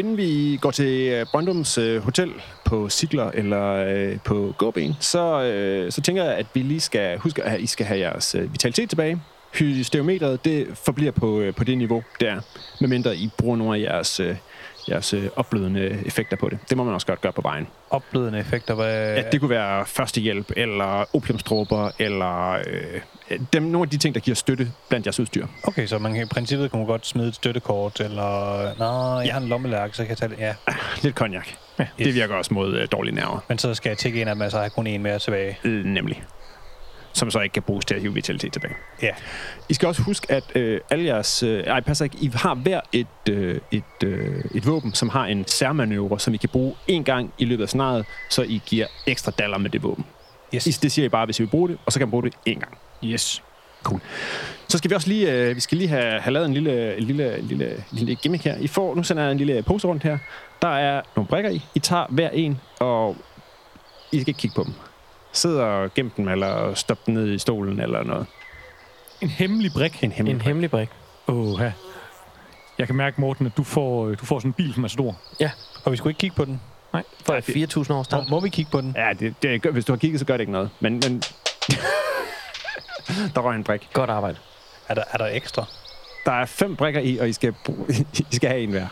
inden vi går til øh, Brøndums øh, Hotel på cykler eller øh, på gåben, så, øh, så tænker jeg, at vi lige skal huske, at I skal have jeres øh, vitalitet tilbage. Hysteometeret, det forbliver på, øh, på det niveau, der, medmindre I bruger nogle af jeres, øh, jeres øh, opblødende effekter på det. Det må man også godt gøre på vejen. Opblødende effekter, hvad... Ja, det kunne være førstehjælp, eller opiumstråber, eller øh, dem, nogle af de ting, der giver støtte blandt jeres udstyr. Okay, så man kan i princippet kunne man godt smide et støttekort, eller... Nå, jeg har en lommelærke, så kan jeg tage det. Ja. Lidt konjak. Ja, Yes. Det virker også mod øh, dårlige nerver. Men så skal jeg tække en af dem, og så har kun en mere tilbage. Øh, nemlig. Som så ikke kan bruges til at hive vitalitet tilbage. Ja. I skal også huske, at øh, alle jeres... Øh, ej, passer ikke. I har hver et, øh, et, øh, et våben, som har en særmanøvre, som I kan bruge én gang i løbet af scenariet, så I giver ekstra daller med det våben. Yes. I- Det siger I bare, hvis I vil bruge det, og så kan man bruge det én gang. Yes. Cool. Så skal vi også lige, øh, vi skal lige have, have lavet en lille, en lille, en lille, en lille gimmick her. I får, nu sender jeg en lille pose rundt her. Der er nogle brikker i. I tager hver en, og I skal ikke kigge på dem. Sid og gem dem, eller stop dem ned i stolen, eller noget. En hemmelig brik. En hemmelig En hemmelig brik. Åh, ja. Jeg kan mærke, Morten, at du får, øh, du får sådan en bil, som er stor. Og vi skulle ikke kigge på den. For 4.000 år Må, start. må vi kigge på den? Ja, det, det, hvis du har kigget, så gør det ikke noget. Men, men der røg en brik. Godt arbejde. Er der, er der ekstra? Der er fem brikker i, og I skal, I skal have en hver.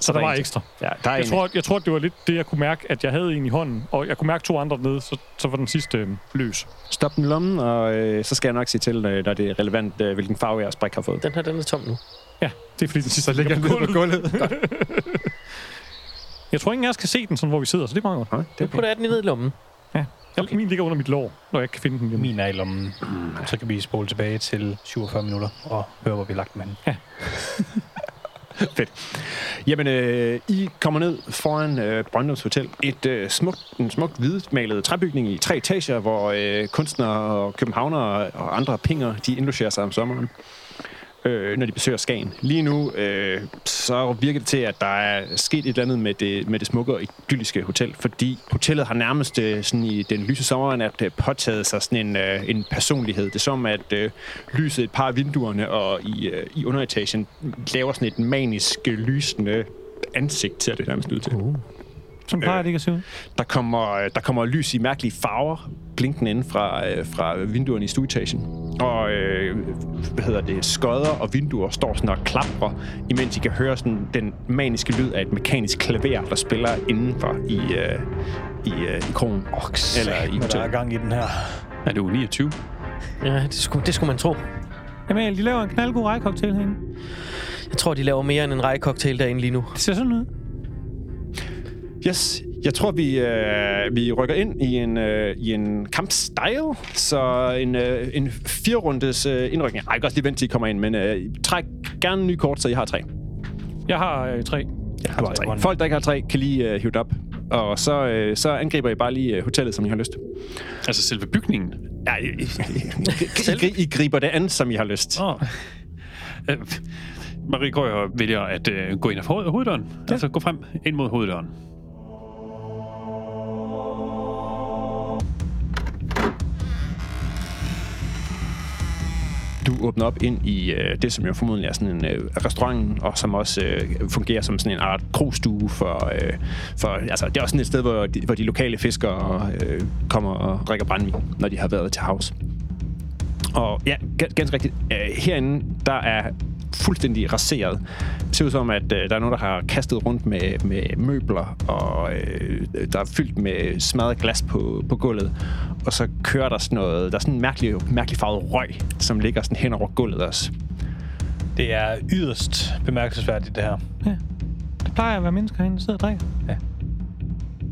Ja. Så der var ekstra. Ja, der er Jeg en. tror, jeg tror, det var lidt det, jeg kunne mærke, at jeg havde en i hånden, og jeg kunne mærke to andre nede, så, så var den sidste øh, løs. Stop den lommen, og øh, så skal jeg nok sige til, øh, når det er relevant, øh, hvilken farve jeres brik har fået. Den her, den er tom nu. Ja, det er fordi den sidste Så ligger den nede på gulvet. Jeg tror, ingen af os kan se den, sådan, hvor vi sidder, så det er meget godt. Nej, det Nu putter den ned i lommen. Okay. Min ligger under mit lår, når jeg ikke kan finde den. Lige. Min er i lommen. Så kan vi spole tilbage til 47 minutter og høre, hvor vi har lagt den Fedt. Jamen, øh, I kommer ned foran øh, Brøndums Hotel. Et øh, smukt, en smukt hvidmalet træbygning i tre etager, hvor øh, kunstnere og københavnere og andre pinger, de indlogerer sig om sommeren, øh, når de besøger Skagen. Lige nu, øh, så virker det til, at der er sket et eller andet med det, med det smukke og idylliske hotel, fordi hotellet har nærmest øh, sådan i den lyse sommernat øh, påtaget sig sådan en, øh, en personlighed. Det er som, at øh, lyset et par af vinduerne og i, øh, i underetagen laver sådan et manisk øh, lysende ansigt, ser det nærmest ud til. Uh. Sådan plejer det ikke at se ud. Der kommer, øh, der kommer lys i mærkelige farver, blinkende ind fra, øh, fra vinduerne i stueetagen. Og øh, hvad hedder det, skodder og vinduer står sådan og klapper, imens I kan høre sådan den maniske lyd af et mekanisk klaver, der spiller indenfor i, øh, i, øh, i krogen. Eller i der er gang i den her. Er du 29? Ja, det skulle, det skulle man tro. Jamen, de laver en knaldgod rejcocktail herinde. Jeg tror, de laver mere end en rækkecocktail derinde lige nu. Det ser sådan ud. Yes, jeg tror, vi, øh, vi rykker ind i en, øh, i en kampstyle. Så en, øh, en firerundes øh, indrykning. Ej, jeg kan også lige vente til, I kommer ind, men øh, træk gerne en ny kort, så I har tre. Jeg har øh, tre. Jeg har tre. Folk, der ikke har tre, kan lige øh, hive det op. Og så, øh, så angriber I bare lige øh, hotellet, som I har lyst. Altså selve bygningen? Ja, I, I, I, I, I griber det an, som I har lyst. Åh, Øh, Marie Grøger vælger at øh, gå ind af hoved- hoveddøren. Ja. Altså gå frem ind mod hoveddøren. Du åbner op ind i øh, det, som jo formodentlig er sådan en øh, restaurant, og som også øh, fungerer som sådan en art krogstue for, øh, for... Altså, det er også sådan et sted, hvor de, hvor de lokale fiskere øh, kommer og drikker brændvin, når de har været til havs. Og ja, ganske rigtigt. Øh, herinde, der er fuldstændig raseret. Det ser ud som, at øh, der er nogen, der har kastet rundt med, med møbler, og øh, der er fyldt med smadret glas på, på gulvet. Og så kører der sådan noget, der er sådan en mærkelig, mærkelig farvet røg, som ligger sådan hen over gulvet også. Det er yderst bemærkelsesværdigt, det her. det plejer at være mennesker herinde, der sidder og drikker.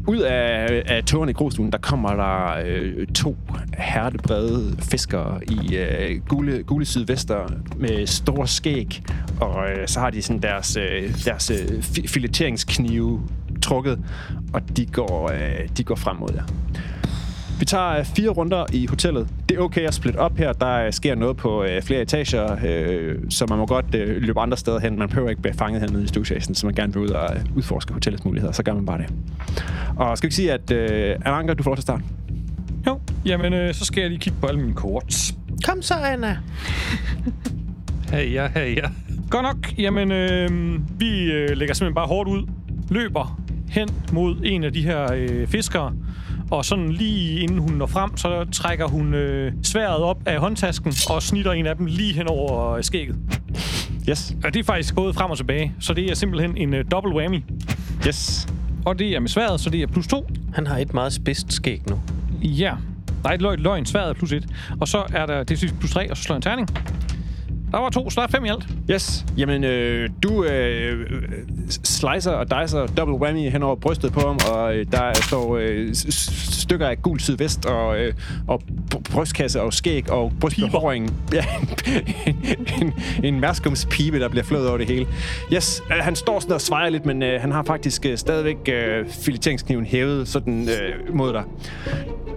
Ud af, af togerne i grostuen, der kommer der øh, to hertebrede fiskere i øh, gule, gule sydvester med store skæg, og øh, så har de sådan deres, øh, deres øh, fileteringsknive trukket, og de går, øh, de går frem mod jer. Vi tager øh, fire runder i hotellet. Det er okay at splitte op her. Der øh, sker noget på øh, flere etager, øh, så man må godt øh, løbe andre steder hen. Man behøver ikke blive fanget hernede i stueetagen, så man gerne vil ud og øh, udforske hotellets muligheder. Så gør man bare det. Og skal vi ikke sige, at øh, Ananka, du får lov til at starte? Jo, jamen, øh, så skal jeg lige kigge på alle mine kort. Kom så, Anna. Hey, ja, hey, ja. Godt nok. Jamen, øh, vi øh, lægger simpelthen bare hårdt ud løber hen mod en af de her øh, fiskere, og sådan lige inden hun når frem, så trækker hun øh, sværet op af håndtasken og snitter en af dem lige hen over øh, skægget. Yes. Og det er faktisk gået frem og tilbage, så det er simpelthen en øh, double whammy. Yes. Og det er med sværet, så det er plus to. Han har et meget spidst skæg nu. Ja. Der er et løgn, løgn sværet er plus et. Og så er der, det er plus tre, og så slår en terning. Der var to, så der er fem i alt. Yes. Jamen, øh, du øh, slicer og dicer double whammy hen over brystet på ham, og øh, der står øh, stykker af gul sydvest og, øh, og br- brystkasse og skæg og brystbehåring. Ja, en, en, mærskumspibe, der bliver flået over det hele. Yes, øh, han står sådan og svejer lidt, men øh, han har faktisk øh, stadigvæk øh, fileteringskniven hævet sådan øh, mod dig.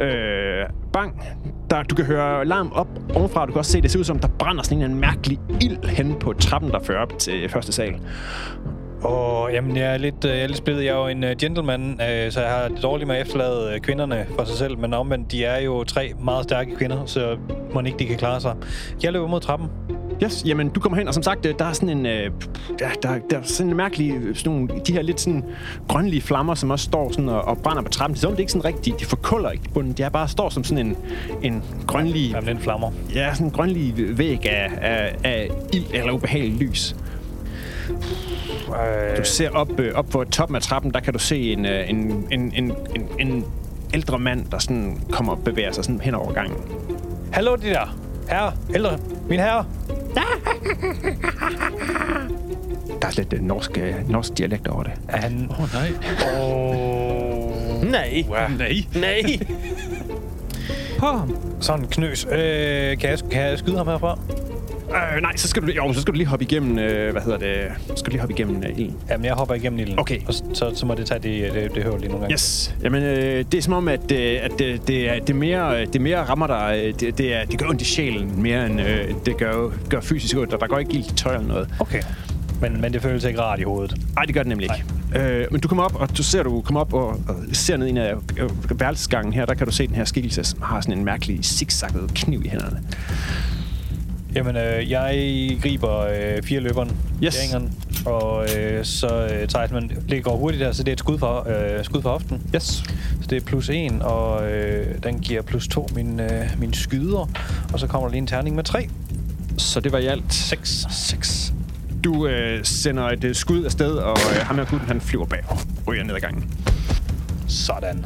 Øh, bang. Der, du kan høre larm op ovenfra. Du kan også se, det ser ud som, der brænder sådan en eller virkelig ild hen på trappen, der fører op til første sal. Åh, jamen jeg er lidt, øh, jeg er lidt splittet. Jeg er jo en øh, gentleman, øh, så jeg har det dårligt med at efterlade øh, kvinderne for sig selv. Men omvendt, de er jo tre meget stærke kvinder, så må ikke de kan klare sig. Jeg løber mod trappen. Yes, jamen du kommer hen, og som sagt, øh, der er sådan en, øh, ja, der, der er sådan en mærkelig, øh, sådan nogle, de her lidt sådan grønlige flammer, som også står sådan og, og brænder på trappen. Det er, ikke sådan rigtigt, de forkulder ikke bunden, de er bare står som sådan en, en grønlig, Jamen, den flammer. ja, sådan en grønlig væg af, af, af ild eller ubehagelig lys. Du ser op, øh, op på toppen af trappen, der kan du se en, øh, en, en, en, en, en ældre mand, der sådan kommer og bevæger sig sådan hen over gangen. Hallo, de der. Herre, ældre, min herre. Der er lidt øh, norsk, øh, norsk dialekt over det. Er han... Åh, oh, nej. Åh... Nej. Wow. Nej. Nej. På ham. Sådan knøs. Øh, kan, jeg, kan jeg skyde ham herfra? Øh, nej, så skal du, jo, så skal du lige hoppe igennem, øh, hvad hedder det, så skal du lige hoppe igennem øh, ilden. Jamen, jeg hopper igennem ilden. Okay. Og så, så må det tage det, det, det hører lige nogle gange. Yes. Jamen, øh, det er som om, at, øh, at øh, det, er, det, mere, øh, det mere rammer dig, øh, det, det, er, det gør ondt i sjælen, mere end øh, det gør, gør fysisk ondt, og der går ikke ild i tøj eller noget. Okay. Men, men det føles ikke rart i hovedet. Nej, det gør det nemlig ikke. Øh, men du kommer op, og du ser, du kommer op og, og ser ned i en af værelsesgangen her, der kan du se den her skikkelse, som har sådan en mærkelig zigzagget kniv i hænderne. Jamen, øh, jeg griber øh, fire løberen, Yes. gængeren, og øh, så øh, tager jeg men det går hurtigt der, så det er et skud for, øh, skud for hoften. Yes. Så det er plus en, og øh, den giver plus to min, øh, min skyder. Og så kommer der lige en terning med tre. Så det var i alt 6. 6. Du øh, sender et øh, skud afsted, og øh, ham her gutten, han flyver bag og ryger ned ad gangen. Sådan.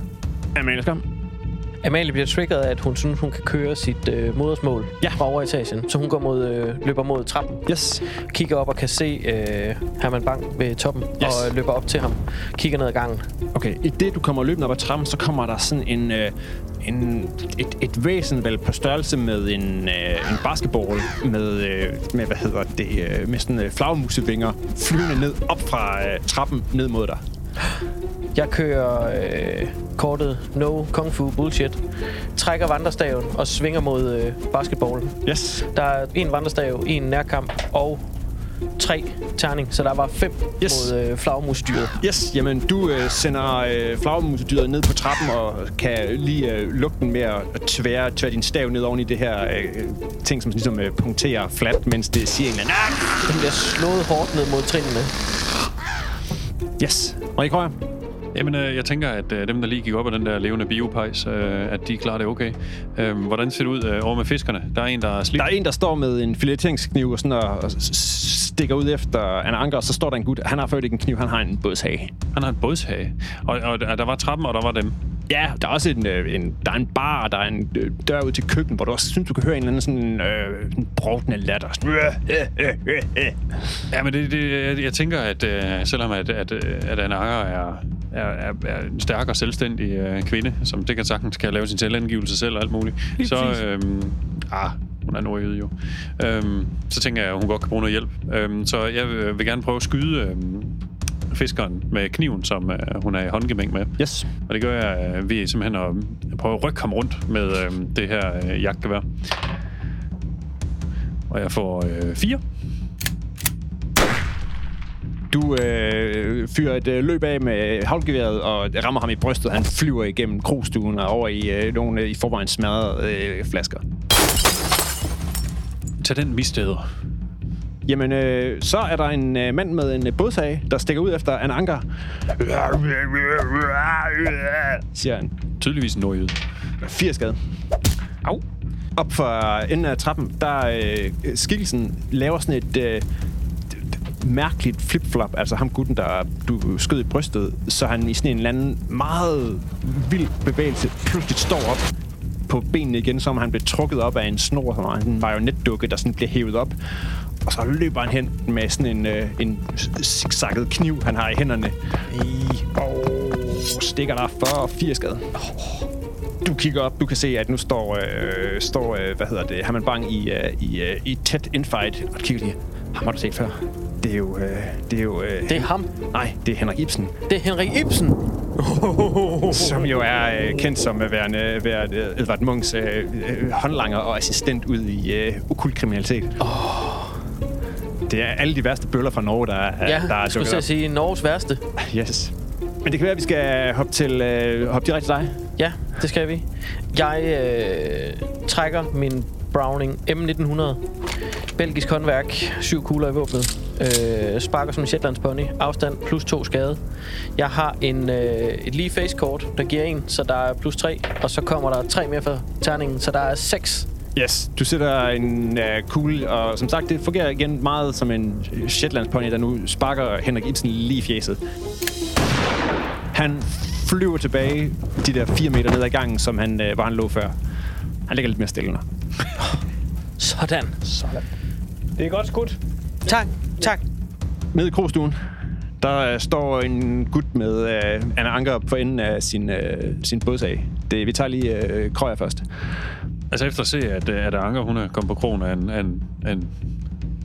Amalie, skam. Amalie bliver triggeret af, at hun synes, hun kan køre sit øh, modersmål Ja. fra overetagen. Så hun går mod, øh, løber mod trappen, Yes. kigger op og kan se øh, Herman Bang ved toppen, Yes. og løber op til ham, kigger ned ad gangen. Okay, i det du kommer løbende op ad trappen, så kommer der sådan en, øh, en et, et væsen vel på størrelse med en, øh, en basketball med, øh, med hvad hedder det, øh, med sådan øh, flagmusevinger flyvende ned op fra øh, trappen ned mod dig. Jeg kører øh, kortet No Kung Fu Bullshit, trækker vandrestaven og svinger mod øh, basketballen. Yes. Der er en vandrestav, en nærkamp og tre terning, så der var fem Yes. mod øh, flagmusdyret. Yes, jamen du øh, sender øh, flagmusedyret ned på trappen og kan lige øh, lukke den med at tvære, tvære din stav ned oven i det her øh, ting, som ligesom øh, punkterer fladt, mens det siger en eller anden, Den bliver slået hårdt ned mod trinene. Yes. Marie Krøyer. Jamen, øh, jeg tænker, at øh, dem, der lige gik op af den der levende biopejs, øh, at de klarer det okay. Øh, hvordan ser det ud øh, over med fiskerne? Der er en, der er slidt. Der er en, der står med en fileteringskniv og, sådan og, og stikker ud efter en anker, og så står der en gut. Han har før ikke en kniv, han har en bådshage. Han har en bådshage. Og, og, og der var trappen, og der var dem. Ja, der er også en, øh, en, der er en bar, der er en øh, dør ud til køkken, hvor du også synes, du kan høre en eller anden sådan øh, en brovtende latter. Sådan, øh, øh, øh, øh, øh. Ja, men det, det, jeg, jeg tænker, at øh, selvom at, at, øh, at Anna Anger er, er, er, er en stærk og selvstændig øh, kvinde, som det kan sagtens kan lave sin selvangivelse selv og alt muligt, Lige så... Øh, ah, hun er nordjyde jo. Øhm, så tænker jeg, at hun godt kan bruge noget hjælp. Øhm, så jeg vil, vil gerne prøve at skyde øhm, fiskeren med kniven, som øh, hun er i håndgemæng med. Yes. Og det gør jeg øh, ved simpelthen at prøve at rykke ham rundt med øh, det her øh, jagtgevær. Og jeg får øh, fire. Du øh, fyrer et øh, løb af med havlgeværet og rammer ham i brystet. Han flyver igennem krogstuen og over i øh, nogle øh, i forvejen smadrede øh, flasker. Tag den missteder. Jamen, øh, så er der en øh, mand med en øh, bådsag, der stikker ud efter en anker. Siger han. Tydeligvis en nordjyde. 80 skade. Au. Op for enden af trappen, der øh, skikkelsen laver sådan et øh, mærkeligt flip-flop. Altså ham gutten, der du skød i brystet, så han i sådan en eller anden meget vild bevægelse pludselig står op på benene igen, som han blev trukket op af en snor, som en marionetdukke, der sådan bliver hævet op. Og så løber han hen med sådan en, øh, en zigzagget kniv, han har i hænderne. I, og stikker der for 80 skade. Du kigger op, du kan se, at nu står, øh, står øh, hvad hedder det, Herman Bang i, øh, i, øh, i tæt infight. Og du kigger lige, ham har du set før. Det er jo... Øh, det er jo... Øh, Det er ham. Nej, det er Henrik Ibsen, Det er Henrik Ibsen. som jo er øh, kendt som at være, øh, være øh, Edvard Munchs øh, øh, håndlanger og assistent ud i øh, okult kriminalitet. Oh. Det er alle de værste bøller fra Norge, der, er- Ja, der er dukket op. at sige Norges værste. Yes. Men det kan være, at vi skal hoppe, til, øh, hoppe direkte til dig. Ja, det skal vi. Jeg øh, trækker min Browning M1900. Belgisk håndværk. Syv kugler i våbnet. Øh, sparker som en Shetlands pony. Afstand plus to skade. Jeg har en, øh, et lige face kort, der giver en, så der er plus tre. Og så kommer der tre mere for terningen, så der er seks. Yes, du sætter en øh, kugle, og som sagt, det fungerer igen meget som en Shetlands pony, der nu sparker Henrik Ibsen lige i fjeset. Han flyver tilbage de der fire meter ned ad gangen, som han, øh, hvor han lå før. Han ligger lidt mere stille nu. Sådan. Det er godt skudt. Tak, tak. Nede i krogstuen, der øh, står en gut med øh, en anker op for enden af sin, øh, sin bådsag. Det, vi tager lige øh, Krøjer først. Altså efter at se, at, øh, at Anker, hun er kommet på krogen af en, af en, af en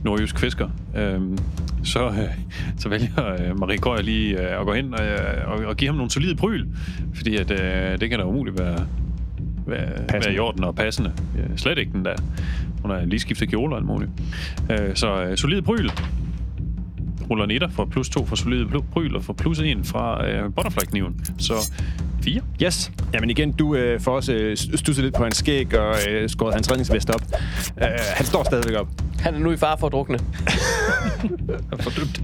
nordjysk fisker, øhm, så, øh, så vælger øh, Marie Krøyer lige øh, at gå hen og, øh, og, og give ham nogle solide pryl, fordi at, øh, det kan da umuligt være, være, være i orden og passende. Ja, slet ikke den der. Hun har lige skiftet kjole og alt muligt. Øh, så øh, solide pryl. Ruller en etter for plus 2 for solide pryl, og for plus 1 fra øh, butterfly-kniven. Så 4. Yes. Jamen igen, du øh, får også øh, stusset lidt på hans skæg og øh, skåret hans redningsvest op. Øh, han står stadigvæk op. Han er nu i fare for at drukne. Fordømt.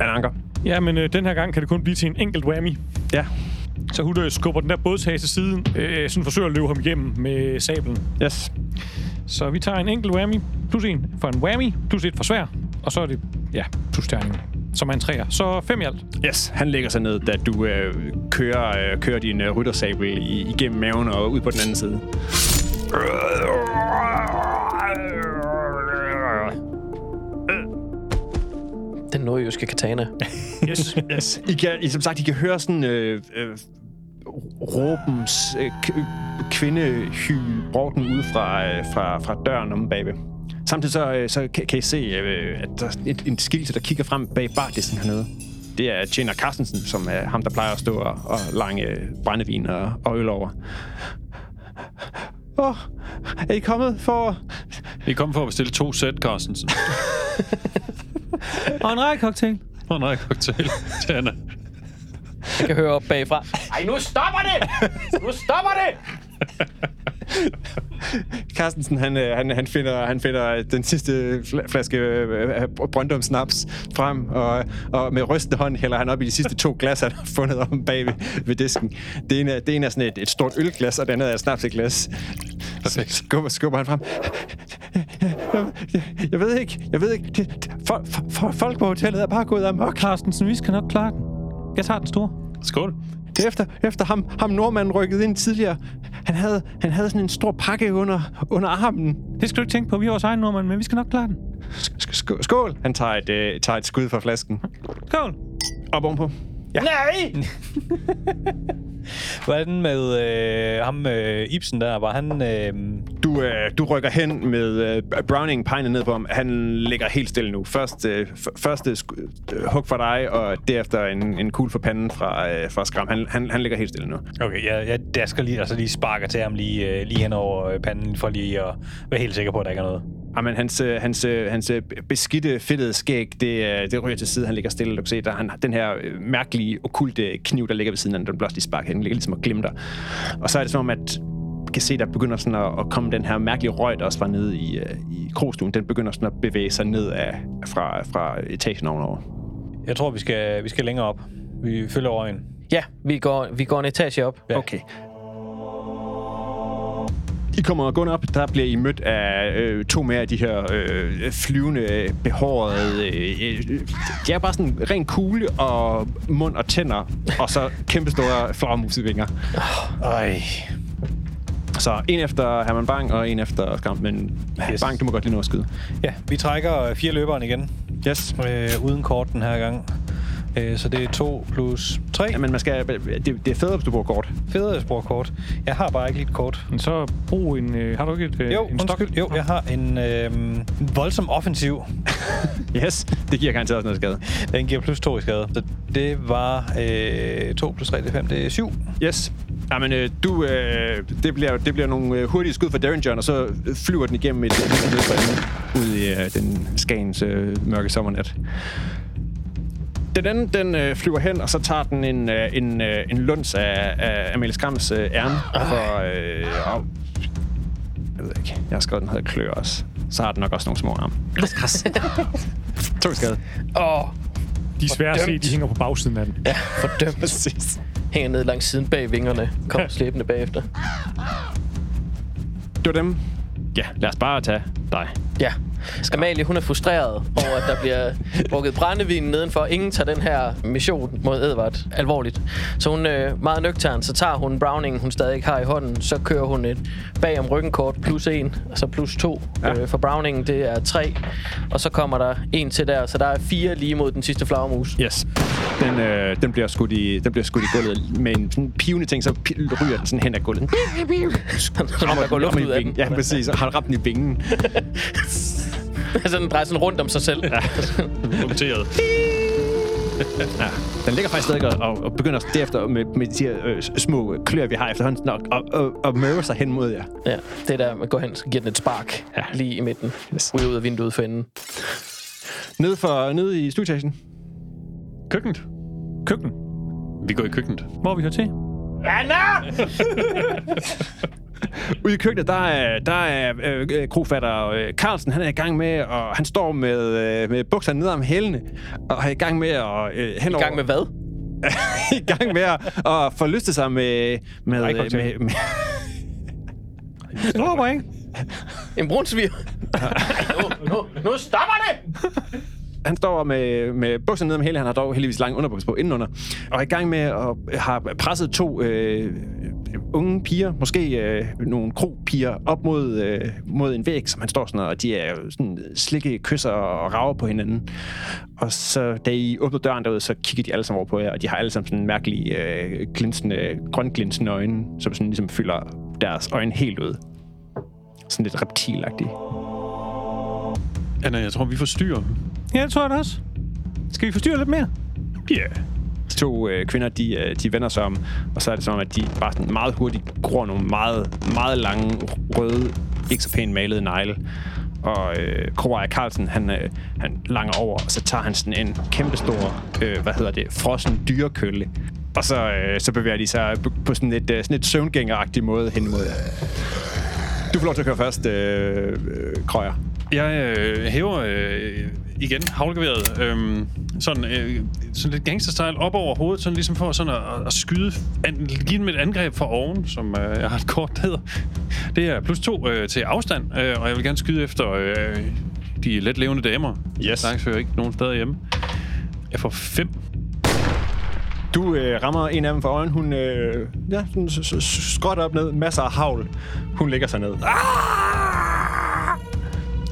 Han anker. Ja, men øh, den her gang kan det kun blive til en enkelt whammy. Ja. Så hun øh, skubber den der bådtag til siden, øh, sådan forsøger at løbe ham igennem med sablen. Yes. Så vi tager en enkelt whammy, plus en for en whammy, plus et for svær, og så er det, ja, plus terningen, som er en træer. Så fem i alt. Yes, han lægger sig ned, da du øh, kører, øh, kører din øh, ryttersabel i, igennem maven og ud på den anden side. Den nordjyske katana. Yes, yes. I kan, I, som sagt, I kan høre sådan øh, øh, råbens øh, kvindehyl bråten ud fra, øh, fra, fra døren om bagved. Samtidig så, øh, så kan, kan I se, øh, at der er en, en skikkelse, der kigger frem bag bardisken hernede. Det er Tjener Carstensen, som er ham, der plejer at stå og, og lange brændevin og, og øl over. Åh, oh, er I kommet for... Vi kom for at bestille to sæt, Carstensen. Og en række cocktail. Og nej, cocktail til Anna. Jeg kan høre op bagfra. Ej, nu stopper det! Nu stopper det! Carstensen, han, øh, han, han, finder, han finder den sidste fl- flaske øh, Brøndum Snaps frem, og, og med rystende hånd hælder han op i de sidste to glas, han har fundet om bag ved, ved disken. Det ene, er- det ene er sådan et, et stort ølglas, og det andet er et snapseglas. Så skubber, skubber han frem. Jeg, jeg, jeg ved ikke, jeg ved ikke. Det, for, for, folk på hotellet er bare gået amok. Carstensen, vi skal nok klare den. Jeg tager den store. Skål. Det er efter, efter ham, ham nordmanden rykkede ind tidligere. Han havde, han havde sådan en stor pakke under, under armen. Det skal du ikke tænke på. Vi har vores egen nordmand, men vi skal nok klare den. Sk- sk- skål! Han tager et, øh, tager et skud fra flasken. Skål! Op ovenpå. Ja. Nej! Hvordan med øh, ham øh, Ibsen der? Var han... Øh, Du, øh, du rykker hen med øh, Browning pegnet ned på ham. Han ligger helt stille nu. Først, øh, første sk- øh, hug fra dig, og derefter en, en kugle for panden fra, øh, fra Skram. Han, han, han ligger helt stille nu. okay, jeg, jeg dasker lige, altså lige sparker til ham lige, øh, lige hen over øh, panden, for lige at være helt sikker på, at der ikke er noget. Jamen, hans, øh, hans, øh, hans øh, beskidte, fedtede skæg, det, øh, det ryger til side. Han ligger stille. Du kan se, der han den her øh, mærkelige, okulte kniv, der ligger ved siden af den. Den også lige sparket hen. Den ligger ligesom og glimter. Og så er det som om, at kan se, der begynder sådan at, at komme den her mærkelige røg, der også var nede i, øh, i krogstuen. Den begynder sådan at bevæge sig ned af, fra, fra etagen ovenover. Jeg tror, vi skal, vi skal længere op. Vi følger røgen. Ja, vi går, vi går en etage op. Ja. Okay. I kommer gående op, der bliver I mødt af øh, to mere af de her øh, flyvende, behårede... Øh, øh, de er bare sådan ren kugle og mund og tænder, og så kæmpe store flagmusvinger. Ej. Så en efter Herman Bang og en efter Skam, men yes. Bang, du må godt lige nå at skyde. Ja, vi trækker øh, fire løberen igen. Yes. Øh, uden kort den her gang. Øh, så det er 2 plus 3. Ja, men man skal, det, det er federe, hvis du bruger kort. Federe at bruge kort. Jeg har bare ikke lige et kort. Men så brug en... Øh, har du ikke et, øh, Jo, en stok? undskyld. Jo, jeg har en øh, voldsom offensiv. Yes, det giver garanteret også noget skade. Den giver plus 2 i skade. Så det var øh, 2 plus 3, det er 5, det er 7. Yes. Jamen, øh, du, øh, det, bliver, det bliver nogle øh, hurtige skud fra Derringer, og så flyver den igennem et løbebane ud i øh, den Skagens øh, mørke sommernat. Den anden, den øh, flyver hen, og så tager den en, øh, en, øh, en luns af, af Amalie Skrams øh, ærme. For, øh, og, jeg ved ikke, jeg har skrevet, den hedder klør også. Så har den nok også nogle små arme. to skade. Åh, De er svære at se, de hænger på bagsiden af den. ja, fordømt. Præcis. Hænger ned langs siden bag vingerne. Kommer slæbende bagefter. Det var dem. Ja, lad os bare tage dig. Ja. Amalie, hun er frustreret over, at der bliver drukket brændevin nedenfor. Ingen tager den her mission mod Edvard alvorligt. Så hun øh, meget nøgtern, så tager hun Browning, hun stadig har i hånden. Så kører hun et bag om ryggenkort plus en, altså plus to. Ja. Øh, for Browning, det er tre. Og så kommer der en til der, så der er fire lige mod den sidste flagermus. Yes. Den, øh, den, bliver skudt i, den bliver skudt i gulvet med en sådan pivende ting, så ryger den sådan hen ad gulvet. der går luft ud af den. Ja, præcis. Og har ramt den i vingen. så den drejer sådan rundt om sig selv. Ja. Noteret. Ja. Den ligger faktisk stadig og, og, og begynder derefter med, med de her øh, små klør, vi har efterhånden, og, og, og, og møver sig hen mod jer. ja. Det der, man går hen, så giver den et spark Ja. ja. lige i midten. Yes. Ryger ud af vinduet for enden. Nede, for, nede i stueetagen. Køkkenet. Køkken. Vi går i køkkenet. Hvor vi hører til? Ude i køkkenet, der er, der er øh, krofatter øh, Carlsen, han er i gang med, og han står med, øh, med bukserne ned om hælene, og er i gang med at... Øh, I henover, gang med hvad? i gang med at, at forlyste sig med... med, Ej, med, med, med Stopper, ikke? En brunsviger. nu, nu, nu stopper det! Han står med, med bukserne ned om hele. Han har dog heldigvis lang underbuks på indenunder. Og er i gang med at have presset to øh, unge piger, måske øh, nogle kropiger, op mod, øh, mod en væg, som han står sådan, og de er sådan slikke kysser og rager på hinanden. Og så da I åbner døren derude, så kigger de alle sammen over på jer, og de har alle sammen sådan mærkelige øh, glinsende, grønglinsende øjne, som sådan ligesom fylder deres øjne helt ud. Sådan lidt reptilagtigt. Anna, jeg tror, vi forstyrrer. Ja, det tror jeg da også. Skal vi forstyrre lidt mere? Ja. Yeah. De to øh, kvinder, de, øh, de vender sig om, og så er det som om, at de bare sådan meget hurtigt gror nogle meget, meget lange, røde, ikke så pænt malede negle. Og øh, Kroaja Carlsen, han, øh, han langer over, og så tager han sådan en kæmpestor, øh, hvad hedder det, frossen dyrekølle. Og så, øh, så bevæger de sig på sådan et, øh, sådan et søvngængeragtig måde hen mod jer. Du får lov til at køre først, øh, øh, Krøjer. Jeg øh, hæver øh, igen havlgeværet, øh, sådan, øh, sådan lidt gangster-style op over hovedet, sådan ligesom for sådan at, at skyde, an, give dem et angreb fra oven, som øh, jeg har et kort, der hedder. Det er plus to øh, til afstand, øh, og jeg vil gerne skyde efter øh, de let levende damer. Yes. Slags hører ikke nogen steder hjemme. Jeg får fem. Du øh, rammer en af dem for øjen. Hun øh, ja, s- skråt op ned. Masser af havl. Hun lægger sig ned. Ah!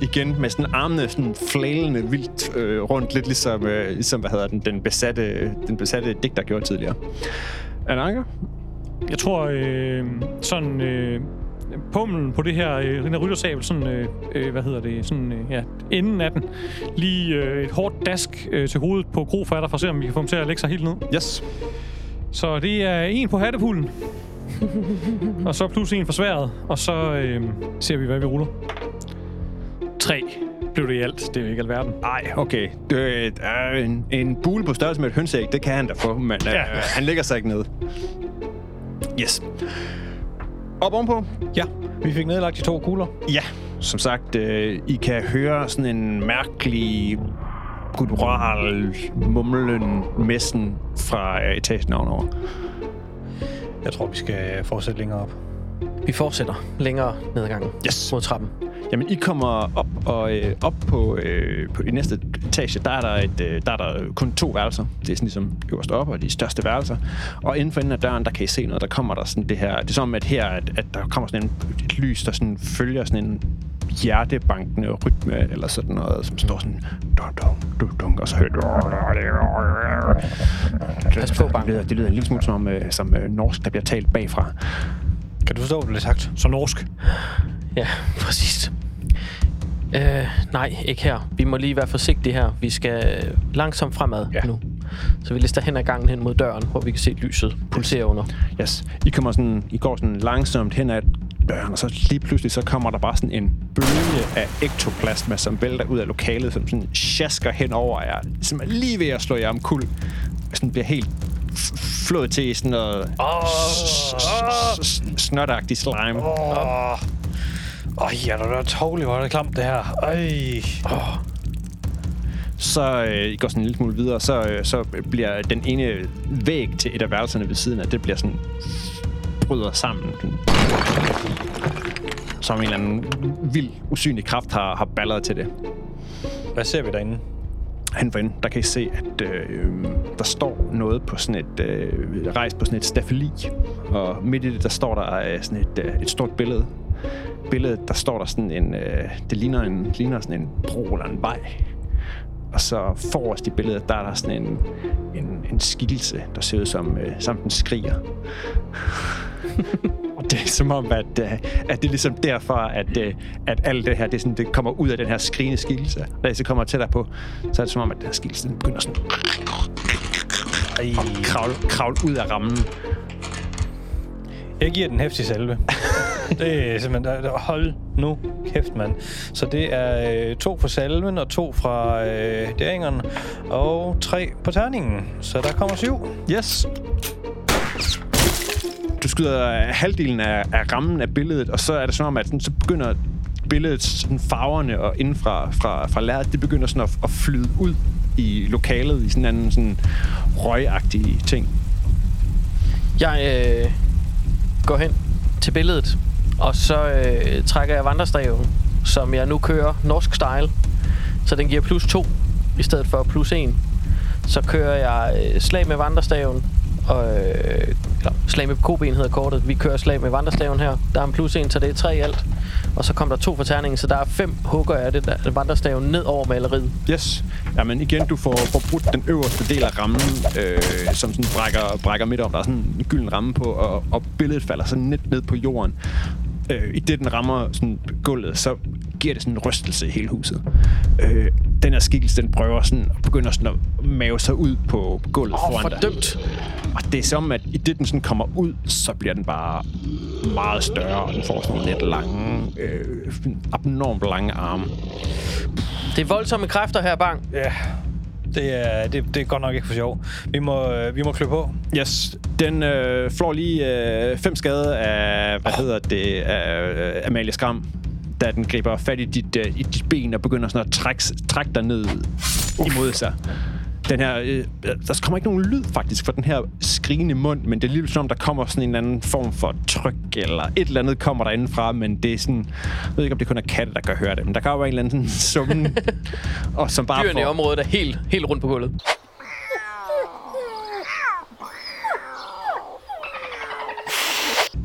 Igen med sådan armene sådan flælende vildt øh, rundt. Lidt ligesom, øh, ligesom, hvad hedder den, den besatte, den besatte digter gjorde tidligere. Ananker? Jeg tror, øh, sådan... Øh, pummelen på det her, øh, den her ryttersabel, sådan, øh, øh, hvad hedder det, sådan, øh, ja, enden af den, lige øh, et hårdt dask øh, til hovedet på krofatter, for at se, om vi kan få ham til at lægge sig helt ned. Yes. Så det er en på hattepullen. og så plus en for sværet. Og så øh, ser vi, hvad vi ruller. Tre blev det i alt. Det er jo ikke alverden. Ej, okay. Det er en, en bule på størrelse med et hønseæg. Det kan han da få, men øh, Ja. han lægger sig ikke ned. Yes. op ovenpå. Ja, vi fik nedlagt de to kugler. Ja, som sagt, øh, I kan høre sådan en mærkelig guttural mumlen messen fra øh, etagen ovenover. Jeg tror, vi skal fortsætte længere op. Vi fortsætter længere ned ad gangen Yes. mod trappen. Jamen, I kommer op, og øh, op på, øh, på i næste etage, der er, der, et, øh, der er der kun to værelser. Det er sådan ligesom øverst op, og de største værelser. Og inden for enden af døren, der kan I se noget. Der kommer der sådan det her... Det er som, at her, at, at der kommer sådan en, et lys, der sådan følger sådan en hjertebankende rytme, eller sådan noget, som står sådan... Dun, dun, dun, dun, og så hører Pas på, det lyder, det lyder en lille smule som, øh, som øh, norsk, der bliver talt bagfra. Kan du forstå, hvad det er sagt? Så norsk. Ja, præcis. Øh, nej, ikke her. Vi må lige være forsigtige her. Vi skal langsomt fremad Ja. nu. Så vi lister hen ad gangen hen mod døren, hvor vi kan se lyset pulsere under. Yes. I, kommer sådan, I går sådan langsomt hen ad døren, og så lige pludselig så kommer der bare sådan en bølge af ektoplasma, som vælter ud af lokalet, som sådan sjasker hen over jer, som er lige ved at slå jer omkuld. Sådan bliver helt flået til sådan noget oh, snotagtig slime. Oh. Oh, ja, der er tårligt, hvor er det klamt, det her. Ej. Så øh, I går sådan en lille smule videre, så, øh, så bliver den ene væg til et af værelserne ved siden af, det bliver sådan bryder sammen. Som en eller anden vild, usynlig kraft har, har balleret til det. Hvad ser vi derinde? Han for der kan I se, at øh, der står noget på sådan et øh, rejst på sådan et stafeli. Og midt i det, der står der øh, sådan et, øh, et stort billede. Billedet, der står der sådan en, øh, det ligner, en, ligner sådan en bro eller en vej. Og så forrest i billedet, der er der sådan en, en, en skikkelse, der ser ud som, øh, som den skriger. Og det er som om, at, øh, at det er ligesom derfor, at, øh, at alt det her, det, er sådan, det kommer ud af den her skrigende skikkelse. Da jeg så kommer tættere på, så er det som om, at den her skikkelse den begynder sådan at kravle, kravle ud af rammen. Jeg giver den hæftig salve. det er simpelthen... der- Hold nu kæft, mand. Så det er øh, to fra salven, og to fra øh, dæringeren, og tre på terningen. Så der kommer syv. Yes. Du skyder halvdelen af, af rammen af billedet, og så er det som om, at sådan, så begynder billedet, sådan farverne og inden fra, fra, lærredet, det begynder sådan at, at flyde ud i lokalet i sådan en anden sådan røgagtig ting. Jeg øh, går hen til billedet, og så øh, trækker jeg vandrestaven, som jeg nu kører norsk style. Så den giver plus 2 i stedet for plus 1. Så kører jeg øh, slag med vandrestaven, og, øh, eller, slag med koben hedder kortet. Vi kører slag med vandrestaven her. Der er en plus 1, så det er 3 i alt. Og så kom der to for terningen, så der er fem hugger af det der vandrestaven ned over maleriet. Yes. Jamen igen, du får, får brudt den øverste del af rammen, øh, som sådan brækker, brækker midt om. Der er sådan en gylden ramme på, og, og billedet falder sådan net ned på jorden. Øh, I det, den rammer sådan gulvet, så giver det sådan en rystelse i hele huset. Øh, den her skikkelse, den prøver sådan, og begynder sådan at mave sig ud på gulvet Åh, foran dig. fordømt. Og det er som, at i det, den sådan kommer ud, så bliver den bare meget større, og den får sådan lidt lange, øh, abnormt lange arme. Det er voldsomme kræfter her, Bang. Ja. Det er, det, det er godt nok ikke for sjov. Vi må, øh, vi må klø på. Yes, den øh, får lige øh, fem skade af, hvad oh. hedder det, af øh, Amalie Skram, da den griber fat i dit, øh, i dit ben og begynder sådan at trække, trække dig ned imod sig. Den her, øh, der kommer ikke nogen lyd faktisk fra den her skrigende mund, men det er lige som om, der kommer sådan en eller anden form for tryk, eller et eller andet kommer der indenfra, men det er sådan, jeg ved ikke, om det kun er katte, der kan høre det, men der kommer en eller anden sådan summen, og som bare Dyrene i får, området er helt, helt rundt på gulvet.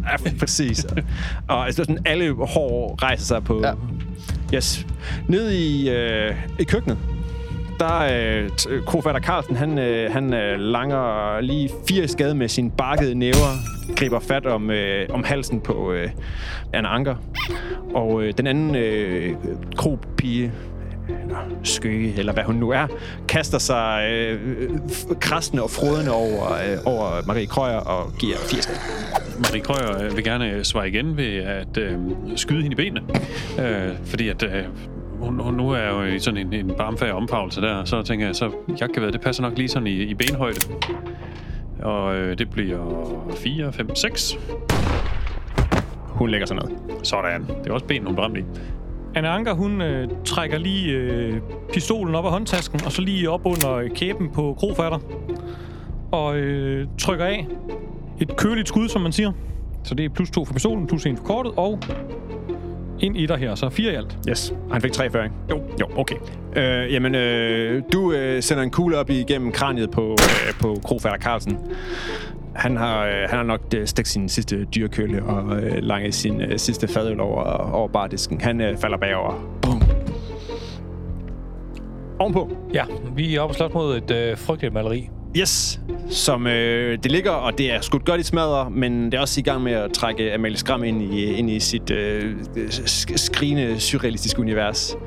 Ja, præcis. og altså, sådan, alle hår rejser sig på... Ja. Yes. Ned i, øh, i køkkenet, der øh, krofatter Carlsen, han, øh, han øh, langer lige fire skade med sin bakkede næver, griber fat om, øh, om halsen på øh, Anna Anker. Og øh, den anden øh, kropige, eller skøge, eller hvad hun nu er, kaster sig øh, krasende og frodende over, øh, over Marie Krøyer og giver fire skade. Marie Krøyer øh, vil gerne svare igen ved at øh, skyde hende i benene. Øh, fordi at øh, hun, hun nu er jo i sådan en, en barmfærdig omfavnelse der, så tænker jeg, så jagtgeværet, det passer nok lige sådan i, i benhøjde. Og øh, det bliver 4, 5, 6. Hun lægger sig ned. Sådan. Det er også ben, hun brændte i. Anna Anker, hun øh, trækker lige øh, pistolen op af håndtasken, og så lige op under kæben på krofatter. Og øh, trykker af. Et køligt skud, som man siger. Så det er plus to for pistolen, plus en for kortet, og en etter her, så fire i alt. Yes. Han fik 43, ikke? Jo. Jo, okay. Øh, jamen, øh, du øh, sender en kugle op igennem kraniet på, øh, på Krofatter Carlsen. Han har, øh, han har nok øh, stegt sin sidste dyrkølle og øh, langet sin øh, sidste fadøl over, over bardisken. Han øh, falder bagover. Boom. Ovenpå. Ja, vi er oppe og slås mod et øh, frygteligt maleri. Yes. Som øh, det ligger, og det er skudt godt i smadre, men det er også i gang med at trække Amalie Skram ind i, ind i sit øh, sk- skrigende, surrealistiske univers.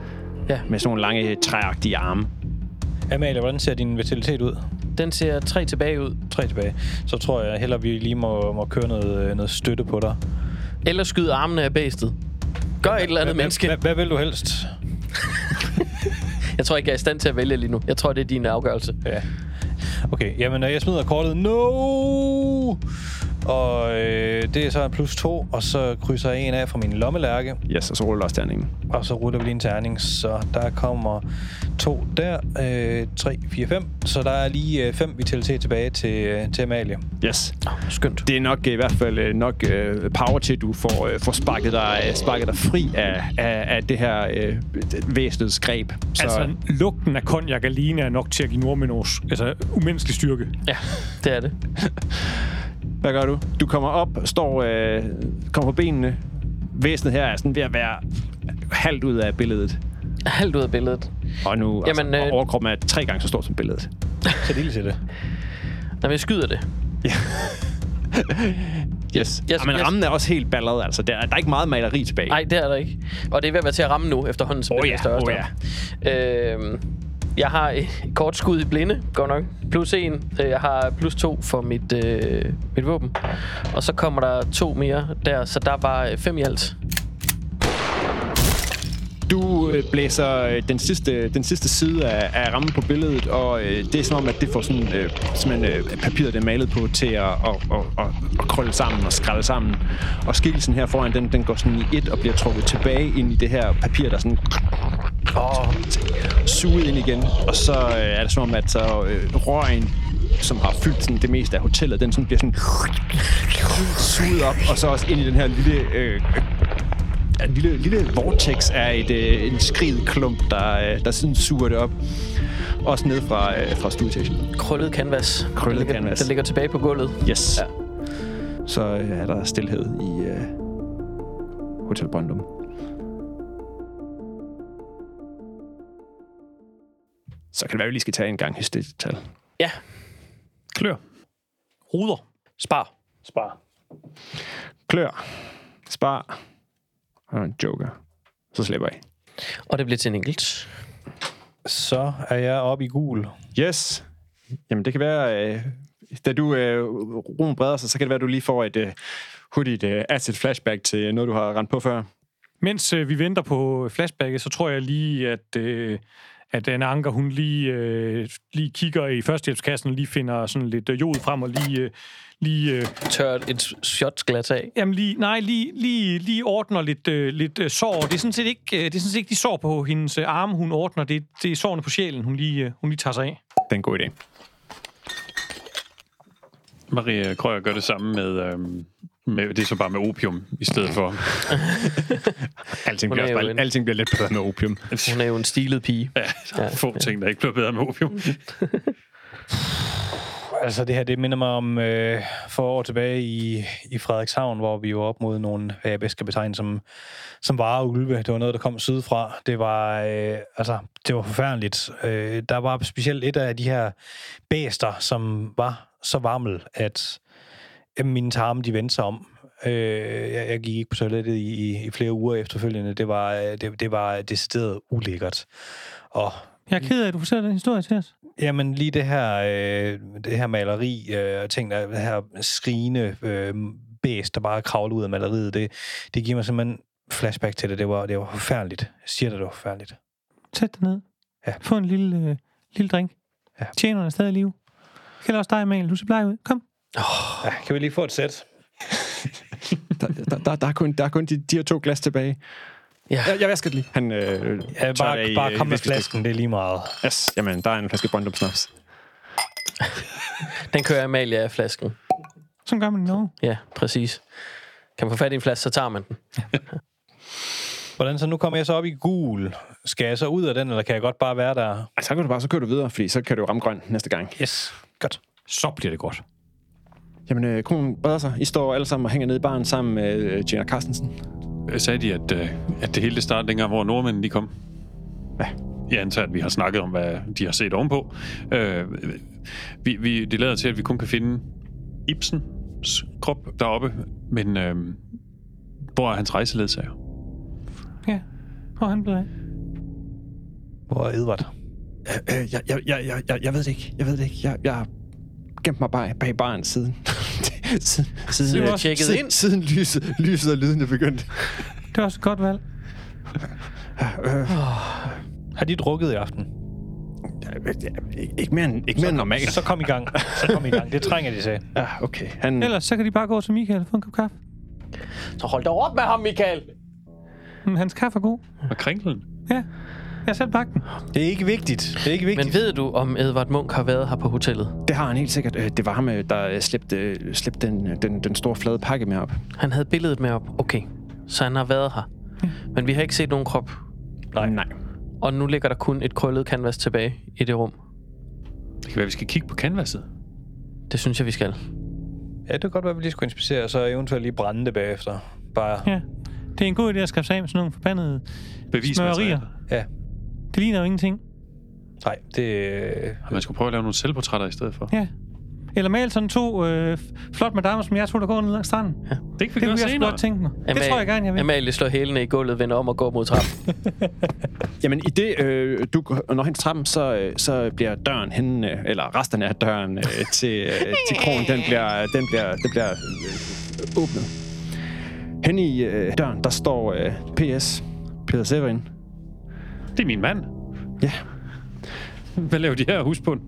Ja. Med sådan nogle lange, træagtige arme. Amalie, hvordan ser din vitalitet ud? Den ser tre tilbage ud. Tre tilbage. Så tror jeg heller, vi lige må, må køre noget, noget støtte på dig. Eller skyde armene af bæstet. Gør et eller andet menneske. Hvad, vil du helst? Jeg tror ikke, jeg er i stand til at vælge lige nu. Jeg tror, det er din afgørelse. Ja. Okay, jamen jeg smider kortet. No! Og øh, det er så en plus to, og så krydser jeg en af fra min lommelærke. Yes, og så ruller også terningen. Og så ruller vi lige en terning, så der kommer to der, øh, tre, fire, fem. Så der er lige øh, fem vitalitet tilbage til, øh, til Amalie. Yes. Oh, skønt. Det er nok øh, i hvert fald øh, nok øh, power til, at du får, øh, får sparket, dig, øh, sparket dig fri af, af, af det her øh, væsenets greb. Så, Altså, lugten af konjak alene er nok til at give Nordmenos altså, umenneskelig styrke. Ja, det er det. Hvad gør du? Du kommer op, står, øh, kommer på benene. Væsenet her er sådan ved at være halvt ud af billedet. Halvt ud af billedet. Og nu Jamen, altså, øh, overkroppen er tre gange så stor som billedet. Så lille til det. Når vi skyder det. Yes. Jeg- ja, men jeg- rammen er også helt ballet, altså. Der, der er ikke meget maleri tilbage. Nej, det er der ikke. Og det er ved at være til at ramme nu, efterhånden, som Åh det ja, bliver større og større. Øhm, jeg har et kort skud i blinde, godt nok. Plus en. Øh, jeg har plus to for mit, øh, mit våben. Og så kommer der to mere der, så der var øh, fem i alt. Du øh, blæser øh, den, sidste, den sidste side af, af rammen på billedet, og øh, det er som om, at det får sådan, øh, simpelthen, øh, papiret, det er malet på, til at, at, at, at, at krølle sammen og skralde sammen. Og skikkelsen her foran, den, den går sådan i et og bliver trukket tilbage ind i det her papir, der sådan åh, suget ind igen. Og så øh, er det som om, at så øh, røgen, som har fyldt sådan, det meste af hotellet, den sådan bliver sådan suget op, og så også ind i den her lille øh, en lille, lille vortex af et, øh, en skrid klump, der, øh, der sådan suger det op. Også ned fra, øh, fra stueetagen. Krøllet canvas. Krøllet der ligger, canvas. Der ligger tilbage på gulvet. Yes. Ja. Så øh, er der stillhed i øh, Hotel Brøndum. Så kan det være, at vi lige skal tage en gang historietal. Ja. Klør. Ruder. Spar. Spar. Klør. Spar. Og en joker. Så slipper I. Og det bliver til en enkelt. Så er jeg oppe i gul. Yes. Jamen, det kan være, øh, da du øh, rummet breder sig, så kan det være, at du lige får et øh, hurtigt øh, acid flashback til noget, du har rendt på før. Mens øh, vi venter på flashbacket, så tror jeg lige, at, øh, at Anna Anker, hun lige, øh, lige kigger i førstehjælpskassen og lige finder sådan lidt øh, jod frem og lige... Øh, lige øh, Tørt et shotsglas af. Jamen lige, nej, lige, lige, lige ordner lidt, øh, lidt øh, sår. Det er sådan set ikke, øh, det er sådan set ikke de sår på hendes øh, arme, hun ordner. Det, det er sårene på sjælen, hun lige, øh, hun lige tager sig af. Det er en god idé. Marie Krøyer gør det samme med, øhm, med, det er så bare med opium i stedet for. Alting bliver, er også jo bare, en- alting bliver lidt bedre med opium. Hun er jo en stilet pige. Ja, der er få ting, der ikke bliver bedre med opium. Altså, det her, det minder mig om øh, for år tilbage i, i Frederikshavn, hvor vi var op mod nogle, hvad jeg bedst kan betegne som, som vareulve. Det var noget, der kom sydfra. Det var, øh, altså, det var forfærdeligt. Øh, der var specielt et af de her bæster, som var så varmel, at øh, mine tarme, de vendte sig om. Øh, jeg, jeg gik ikke på toilettet i, i, i flere uger efterfølgende. Det var, øh, det, det var decideret ulækkert. Og Jeg er ked af, at du fortæller den historie til os. Jamen lige det her, øh, det her maleri, øh, og ting, der, det her skrigende øh, bæst, der bare kravler ud af maleriet, det, det giver mig simpelthen flashback til det. Det var, det var forfærdeligt. Jeg siger det, det var forfærdeligt. Sæt dig ned. Ja. Få en lille, øh, lille drink. Ja. Tjeneren er stadig i live. Gælder også dig, Emil. Du ser bleg ud. Kom. Ja, kan vi lige få et sæt? der, der, der, der, er kun, der er kun de, de her to glas tilbage. Ja. Jeg, jeg vasker det lige. Han, øh, Ja, bare, det i, bare øh, kom med flasken, det er lige meget. Yes, jamen, der er en flaske Brøndum Snaps. Den kører Amalie af flasken. Sådan gør man i Norge. Ja, præcis. Kan man få fat i en flaske, så tager man den. Hvordan så? Nu kommer jeg så op i gul. Skal jeg så ud af den, eller kan jeg godt bare være der? Ej, så kan du bare, så kører du videre, fordi så kan du ramme grøn næste gang. Yes. Godt. Så bliver det godt. Jamen, øh, kronen breder sig. I står alle sammen og hænger nede i baren sammen med øh, Gina Carstensen. Øh, Sagde de, at, øh, at det hele startede dengang, hvor nordmændene de kom? Ja. Jeg antager, at vi har snakket om, hvad de har set ovenpå. Øh, vi, vi, det lader til, at vi kun kan finde Ibsens krop deroppe, men øh, hvor er hans rejseledsager? Ja. Hvor er han blevet af? Hvor er Edvard? Øh, jeg, jeg, jeg, jeg, jeg, jeg ved det ikke. Jeg ved det ikke. Jeg, jeg har gemt mig bag, bag baren siden. Siden, du tjekkede siden, ind? siden lyset, lyset og lydene begyndte. Det er også et godt valg. Øh, Har de drukket i aften? ikke, mere end, ikke mere end normalt. Så kom i gang. Så kom i gang. Det trænger de til. Ja, okay. Han, Ellers så kan de bare gå til Michael og få en kop kaffe. Så hold da op med ham, Michael! Hans kaffe er god. Og kringlen? Ja. Jeg selv den. Det er ikke vigtigt. Det er ikke vigtigt. Men ved du, om Edvard Munk har været her på hotellet? det har han helt sikkert. Øh, Det var ham, øh, der øh, slæbte, slæbte den, den, den store flade pakke med op. Han havde billedet med op. Okay, så han har været her. Men vi har ikke set nogen krop. Nej. Nej. Og nu ligger der kun et krøllet canvas tilbage i det rum. Det kan være, vi skal kigge på canvaset. Det synes jeg, vi skal. Ja, det kan godt være, at vi lige skulle inspicere, og så eventuelt lige brænde det bagefter. Bare... Ja. Det er en god idé at skaffe sig af med sådan nogle forbandede Bevismateriale. smørerier. Ja. Det ligner jo ingenting. Nej, det... Og Man skulle prøve at lave nogle selvportrætter i stedet for. Ja. Eller male sådan to øh, flot madammer, som jeg tror, der går ned langs stranden. Ja. Det kan vi Det kunne gøre jeg også godt tænke mig. Det tror jeg gerne, jeg vil. Amalie slår hælene i gulvet, vender om og går mod trappen. Jamen, i det, øh, du når hen til trappen, så, øh, så bliver døren hen, øh, eller resterne af døren øh, til, øh, til krogen, den bliver, den bliver, den bliver øh, åbnet. Hen i øh, døren, der står øh, PS, Peter Severin. Det er min mand. Ja, Hvad laver de her husbund?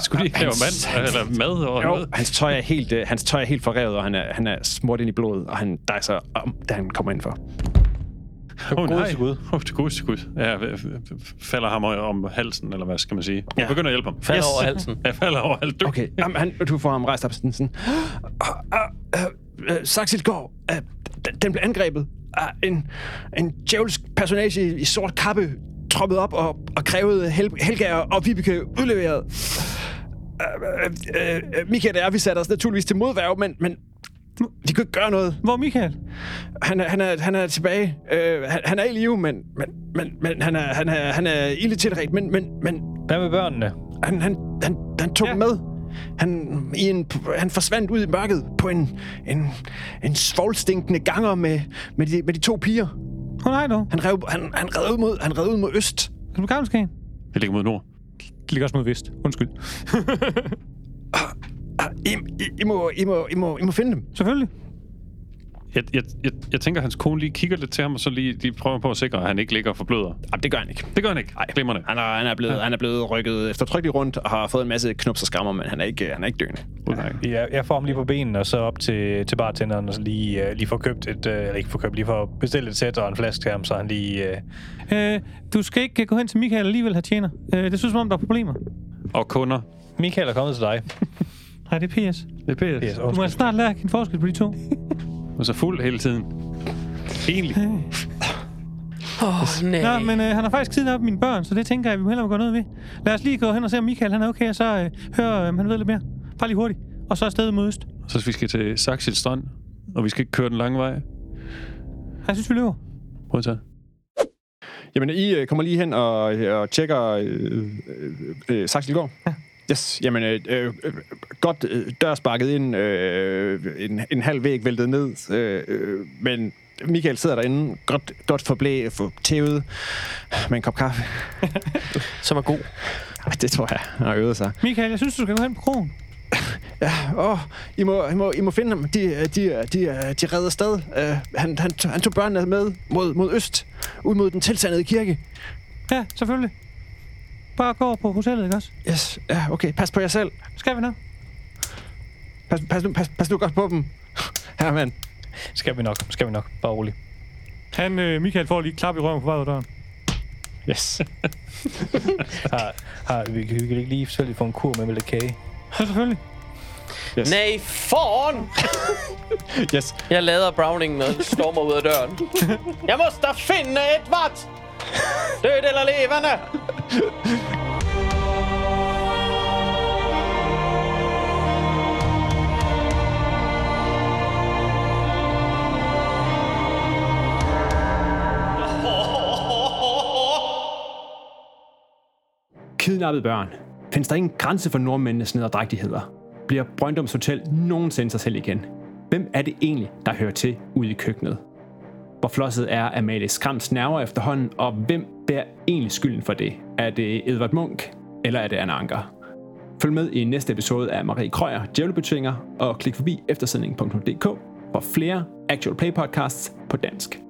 Skulle de ikke lave mand eller mad og jo, noget? hans tøj er helt, øh, hans tøj er helt forrevet, og han er, han er smurt ind i blodet, og han dejser om, da han kommer ind for. Åh, oh, godeste Gud. Åh, det godeste Gud. Ja, falder ham om halsen, eller hvad skal man sige? Jeg Ja. begynder at hjælpe ham. Falder over halsen. Jeg falder over halsen. Du. Okay, jamen, han, du får ham rejst op sådan, sådan uh, uh, uh, Saxilgaard, uh, den, den blev angrebet af en, en djævelsk personage i, i sort kappe, troppet op og, og krævede Hel, Helga og Vibeke udleveret. Uh, uh, uh, Michael og jeg, vi satte os naturligvis til modværv, men, men de kunne ikke gøre noget. Hvor Michael? Han er, han er, han er tilbage. Uh, han, han er i live, men, men, men, men han, er, han, er, han er ilde tilret, men, men, men Hvad med børnene? han, han, han, han tog Ja. ja. med. Han, i en, han forsvandt ud i mørket på en, en, en svovlstinkende ganger med, med, de, med de to piger. Åh oh, nej dog. Han rev, han, han rev ud mod, han rev ud mod øst. Er du gammel, Skagen? Jeg ligger mod nord. Det ligger også mod vest. Undskyld. Ah, I, I, I, må, I, må, I, må, I må finde dem. Selvfølgelig. Jeg, jeg, jeg, jeg tænker, at hans kone lige kigger lidt til ham, og så lige, lige prøver på at sikre, at han ikke ligger og forbløder. Jamen, det gør han ikke. Det gør han ikke. Nej, glimrende. Han er, han er, blevet, han er blevet rykket eftertrykkeligt rundt og har fået en masse knups og skrammer, men han er ikke, han er ikke døende. Udmærket. Jeg, jeg får ham lige på benene, og så op til, til bartenderen, og så lige, uh, lige får købt et... Uh, eller ikke får købt, lige får bestilt et sæt og en flaske til ham, så han lige... Uh, Øh, du skal ikke gå hen til Michael alligevel, her tjener. Øh, det synes som om, der er problemer. Og kunder. Michael er kommet til dig. Nej, det er PS. Det er PS. Yes, Du må snart lære at kende forskel på de to. Og så fuld hele tiden. Egentlig. Åh, oh, nej. Nå, men øh, han har faktisk kidnappet mine børn, så det tænker jeg, vi må hellere gå noget ved. Lad os lige gå hen og se, om Michael han er okay, og så øh, høre, om han ved lidt mere. Bare lige hurtigt. Og så afsted mod øst. Så vi skal til Saxil Strand, og vi skal ikke køre den lange vej. Jeg synes, vi løber. Modtaget. Jamen, I øh, kommer lige hen og, og tjekker øh, øh, øh, Saxilgaard? Ja. Yes, jamen, øh, øh, godt øh, dør sparket ind, øh, en, en halv væg væltet ned, øh, øh, men Michael sidder derinde, godt, godt forblæ, for tævet med en kop kaffe. Som er god. Ej, det tror jeg, han har øvet sig. Michael, jeg synes, du skal gå hen på krogen. Ja, åh, I må, I må, I må finde ham. De, de, de, de redder sted. Uh, han, han, han tog børnene med mod, mod øst, ud mod den tilsandede kirke. Ja, selvfølgelig. Bare gå over på hotellet, ikke også? Yes, ja, okay. Pas på jer selv. Skal vi nok? Pas, pas, nu, pas, pas nu godt på dem. Her, mand. Skal vi nok, skal vi nok. Bare rolig. Han, øh, Michael får lige klap i røven på vej ud af døren. Yes. Har, har, vi, kan- vi kan ikke lige selvfølgelig få en kur med med lidt kage. Ja, selvfølgelig. yes. Nej, foran! yes. Jeg lader Browningen og stormer ud af døren. Jeg må da finde et vat! Død eller levende! Kidnappede børn. Findes der ingen grænse for nordmændenes nederdrægtigheder? Bliver Brøndums Hotel nogensinde sig selv igen? Hvem er det egentlig, der hører til ude i køkkenet? Hvor flosset er Amalie Skrams nerver efterhånden, og hvem bærer egentlig skylden for det? Er det Edvard Munch, eller er det Anna Anker? Følg med i næste episode af Marie Krøyer, Djævlebetvinger, og klik forbi eftersendning.dk for flere Actual Play podcasts på dansk.